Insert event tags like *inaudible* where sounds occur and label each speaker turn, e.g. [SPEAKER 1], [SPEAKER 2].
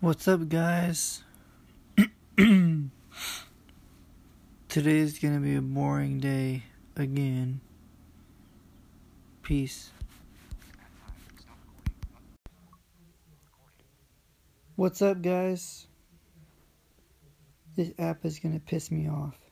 [SPEAKER 1] What's up, guys? *clears throat* Today's gonna be a boring day again. Peace. What's up, guys? This app is gonna piss me off.